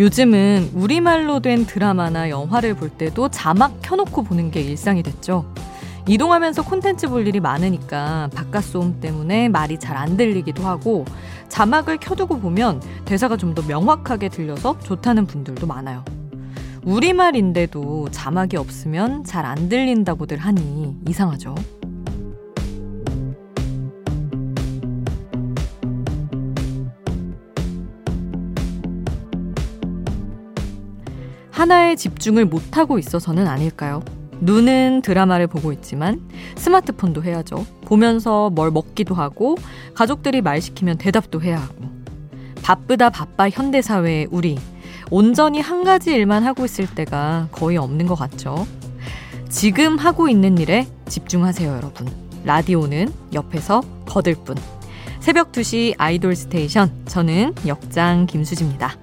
요즘은 우리말로 된 드라마나 영화를 볼 때도 자막 켜놓고 보는 게 일상이 됐죠. 이동하면서 콘텐츠 볼 일이 많으니까 바깥 소음 때문에 말이 잘 안 들리기도 하고 자막을 켜두고 보면 대사가 좀 더 명확하게 들려서 좋다는 분들도 많아요. 우리말인데도 자막이 없으면 잘 안 들린다고들 하니 이상하죠. 하나에 집중을 못하고 있어서는 아닐까요? 눈은 드라마를 보고 있지만 스마트폰도 해야죠. 보면서 뭘 먹기도 하고 가족들이 말 시키면 대답도 해야 하고 바쁘다 바빠 현대사회의 우리 온전히 한 가지 일만 하고 있을 때가 거의 없는 것 같죠. 지금 하고 있는 일에 집중하세요, 여러분. 라디오는 옆에서 거들 뿐. 새벽 2시 아이돌 스테이션. 저는 역장 김수지입니다.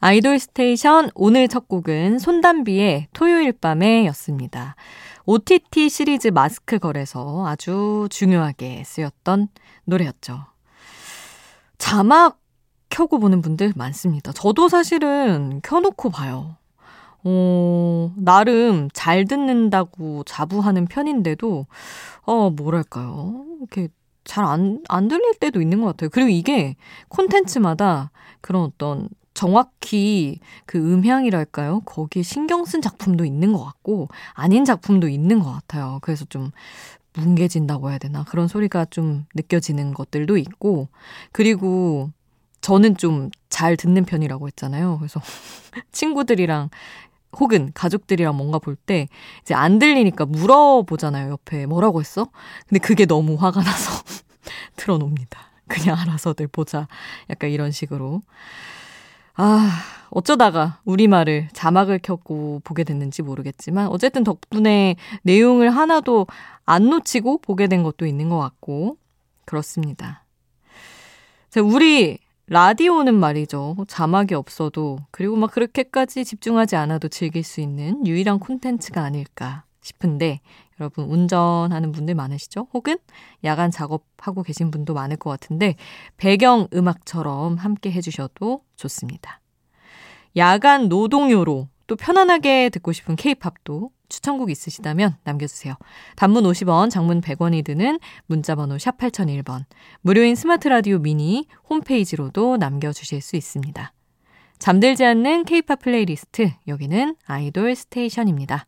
아이돌 스테이션 오늘 첫 곡은 손담비의 토요일 밤에 였습니다. OTT 시리즈 마스크 걸에서 아주 중요하게 쓰였던 노래였죠. 자막 켜고 보는 분들 많습니다. 저도 사실은 켜놓고 봐요. 어, 나름 잘 듣는다고 자부하는 편인데도, 어, 뭐랄까요. 이렇게 잘 안, 안 들릴 때도 있는 것 같아요. 그리고 이게 콘텐츠마다 그런 어떤 정확히 그 음향이랄까요? 거기에 신경 쓴 작품도 있는 것 같고, 아닌 작품도 있는 것 같아요. 그래서 좀 뭉개진다고 해야 되나? 그런 소리가 좀 느껴지는 것들도 있고, 그리고 저는 좀 잘 듣는 편이라고 했잖아요. 그래서 친구들이랑 혹은 가족들이랑 뭔가 볼 때 이제 안 들리니까 물어보잖아요. 옆에 뭐라고 했어? 근데 그게 너무 화가 나서 틀어놉니다. 그냥 알아서들 보자. 약간 이런 식으로. 아, 어쩌다가 우리말을 자막을 켰고 보게 됐는지 모르겠지만 어쨌든 덕분에 내용을 하나도 안 놓치고 보게 된 것도 있는 것 같고 그렇습니다. 자, 우리 라디오는 말이죠. 자막이 없어도 그리고 막 그렇게까지 집중하지 않아도 즐길 수 있는 유일한 콘텐츠가 아닐까 싶은데 여러분 운전하는 분들 많으시죠? 혹은 야간 작업하고 계신 분도 많을 것 같은데 배경 음악처럼 함께 해주셔도 좋습니다. 야간 노동요로 또 편안하게 듣고 싶은 케이팝도 추천곡 있으시다면 남겨주세요. 단문 50원, 장문 100원이 드는 문자번호 샵 8001번, 무료인 스마트 라디오 미니 홈페이지로도 남겨주실 수 있습니다. 잠들지 않는 케이팝 플레이리스트, 여기는 아이돌 스테이션입니다.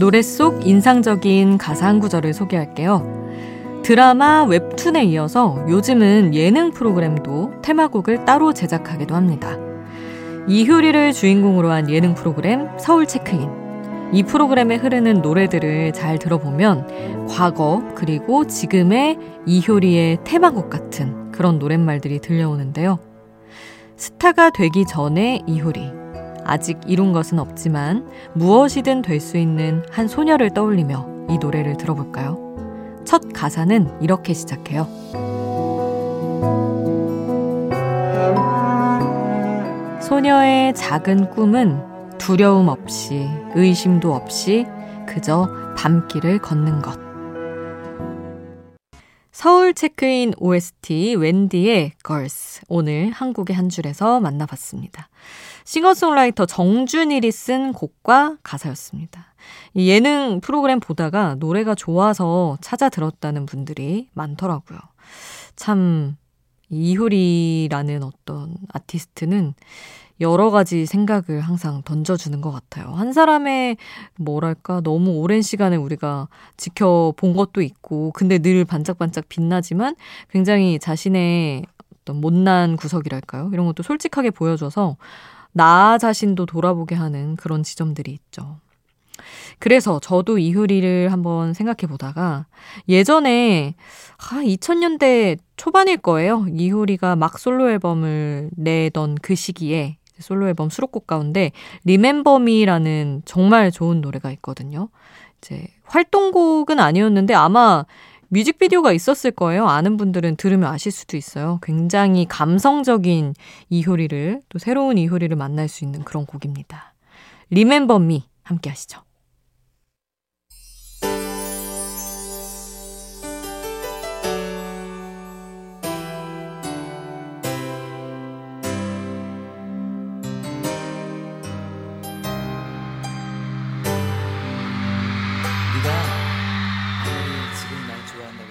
노래 속 인상적인 가사 한 구절을 소개할게요. 드라마 웹툰에 이어서 요즘은 예능 프로그램도 테마곡을 따로 제작하기도 합니다. 이효리를 주인공으로 한 예능 프로그램 서울 체크인. 이 프로그램에 흐르는 노래들을 잘 들어보면 과거 그리고 지금의 이효리의 테마곡 같은 그런 노랫말들이 들려오는데요. 스타가 되기 전에 이효리. 아직 이룬 것은 없지만 무엇이든 될 수 있는 한 소녀를 떠올리며 이 노래를 들어볼까요? 첫 가사는 이렇게 시작해요. 소녀의 작은 꿈은 두려움 없이 의심도 없이 그저 밤길을 걷는 것. 서울 체크인 OST 웬디의 걸스 오늘 한국의 한 줄에서 만나봤습니다. 싱어송라이터 정준일이 쓴 곡과 가사였습니다. 예능 프로그램 보다가 노래가 좋아서 찾아 들었다는 분들이 많더라고요. 참 이효리라는 어떤 아티스트는 여러 가지 생각을 항상 던져주는 것 같아요. 한 사람의 뭐랄까 너무 오랜 시간을 우리가 지켜본 것도 있고, 근데 늘 반짝반짝 빛나지만 굉장히 자신의 어떤 못난 구석이랄까요? 이런 것도 솔직하게 보여줘서 나 자신도 돌아보게 하는 그런 지점들이 있죠. 그래서 저도 이효리를 한번 생각해 보다가 예전에 아, 2000년대 초반일 거예요. 이효리가 막 솔로 앨범을 내던 그 시기에 솔로 앨범 수록곡 가운데 리멤버 미라는 정말 좋은 노래가 있거든요. 이제 활동곡은 아니었는데 아마 뮤직비디오가 있었을 거예요. 아는 분들은 들으면 아실 수도 있어요. 굉장히 감성적인 이효리를 또 새로운 이효리를 만날 수 있는 그런 곡입니다. 리멤버 미 함께 하시죠.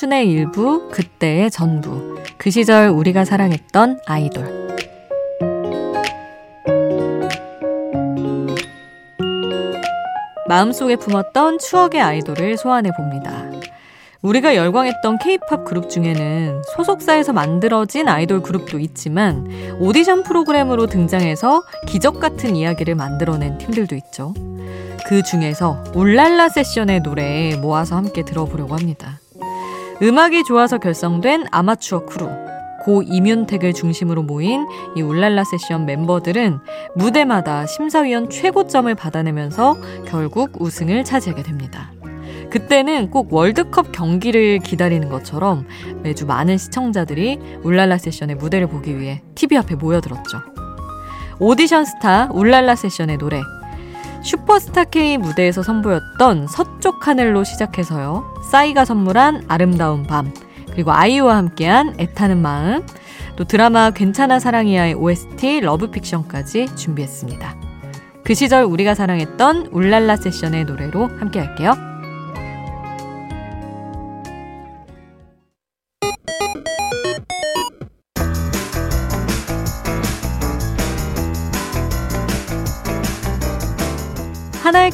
청춘의 일부, 그때의 전부. 그 시절 우리가 사랑했던 아이돌. 마음속에 품었던 추억의 아이돌을 소환해 봅니다. 우리가 열광했던 케이팝 그룹 중에는 소속사에서 만들어진 아이돌 그룹도 있지만 오디션 프로그램으로 등장해서 기적 같은 이야기를 만들어낸 팀들도 있죠. 그 중에서 울랄라 세션의 노래 모아서 함께 들어보려고 합니다. 음악이 좋아서 결성된 아마추어 크루. 고 임윤택을 중심으로 모인 이 울랄라 세션 멤버들은 무대마다 심사위원 최고점을 받아내면서 결국 우승을 차지하게 됩니다. 그때는 꼭 월드컵 경기를 기다리는 것처럼 매주 많은 시청자들이 울랄라 세션의 무대를 보기 위해 TV 앞에 모여들었죠. 오디션 스타 울랄라 세션의 노래 슈퍼스타 K 무대에서 선보였던 서쪽 하늘로 시작해서요. 싸이가 선물한 아름다운 밤, 그리고 아이유와 함께한 애타는 마음, 또 드라마 괜찮아 사랑이야의 OST Love Fiction까지 준비했습니다. 그 시절 우리가 사랑했던 울랄라 세션의 노래로 함께 할게요.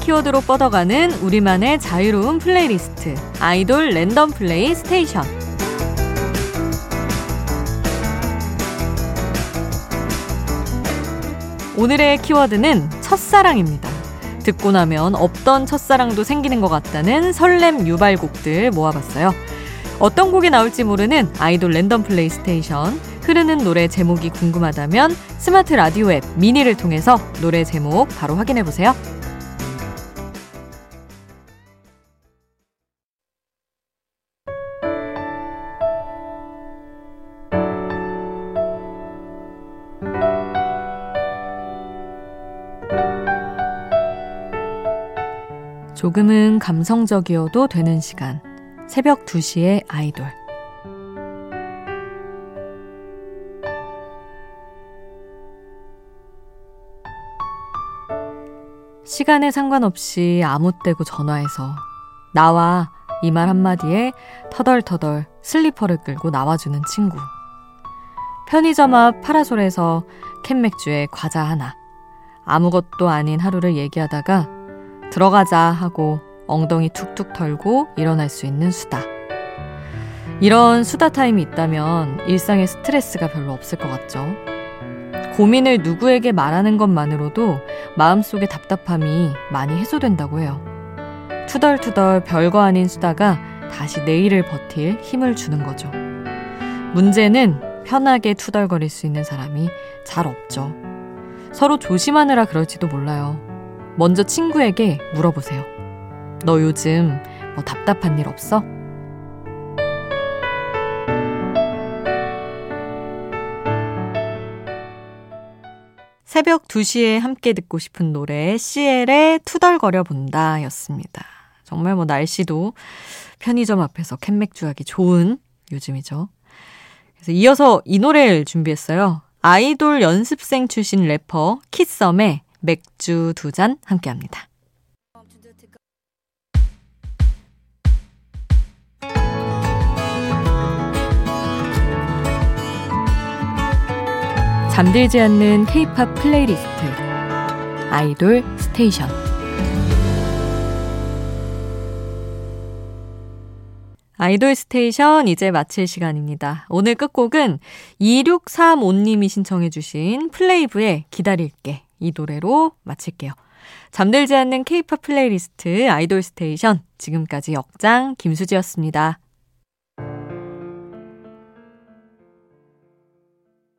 키워드로 뻗어가는 우리만의 자유로운 플레이리스트 아이돌 random play station 오늘의 키워드는 첫사랑입니다. 듣고 나면 없던 첫사랑도 생기는 것 같다는 설렘 유발곡들 모아봤어요. 어떤 곡이 나올지 모르는 아이돌 random play station 흐르는 노래 제목이 궁금하다면 스마트 라디오 앱 미니를 통해서 노래 제목 바로 확인해 보세요. 조금은 감성적이어도 되는 시간. 새벽 2시에 아이돌. 시간에 상관없이 아무 때고 전화해서 나와 이 말 한마디에 터덜터덜 슬리퍼를 끌고 나와주는 친구. 편의점 앞 파라솔에서 캔맥주에 과자 하나. 아무것도 아닌 하루를 얘기하다가 들어가자 하고 엉덩이 툭툭 털고 일어날 수 있는 수다. 이런 수다 타임이 있다면 일상의 스트레스가 별로 없을 것 같죠. 고민을 누구에게 말하는 것만으로도 마음속의 답답함이 많이 해소된다고 해요. 투덜투덜 별거 아닌 수다가 다시 내일을 버틸 힘을 주는 거죠. 문제는 편하게 투덜거릴 수 있는 사람이 잘 없죠. 서로 조심하느라 그럴지도 몰라요. 먼저 친구에게 물어보세요. 너 요즘 뭐 답답한 일 없어? 새벽 2시에 함께 듣고 싶은 노래 CL의 투덜거려 본다 였습니다. 정말 뭐 날씨도 편의점 앞에서 캔맥주 하기 좋은 요즘이죠. 그래서 이어서 이 노래를 준비했어요. 아이돌 연습생 출신 래퍼 키썸의 맥주 두 잔 함께 합니다. 잠들지 않는 K-팝 playlist 아이돌 station 아이돌 station 이제 마칠 시간입니다. 오늘 끝곡은 2635님이 신청해 주신 플레이브의 기다릴게 이 노래로 마칠게요. 잠들지 않는 K-팝 playlist 아이돌 station 지금까지 역장 김수지였습니다.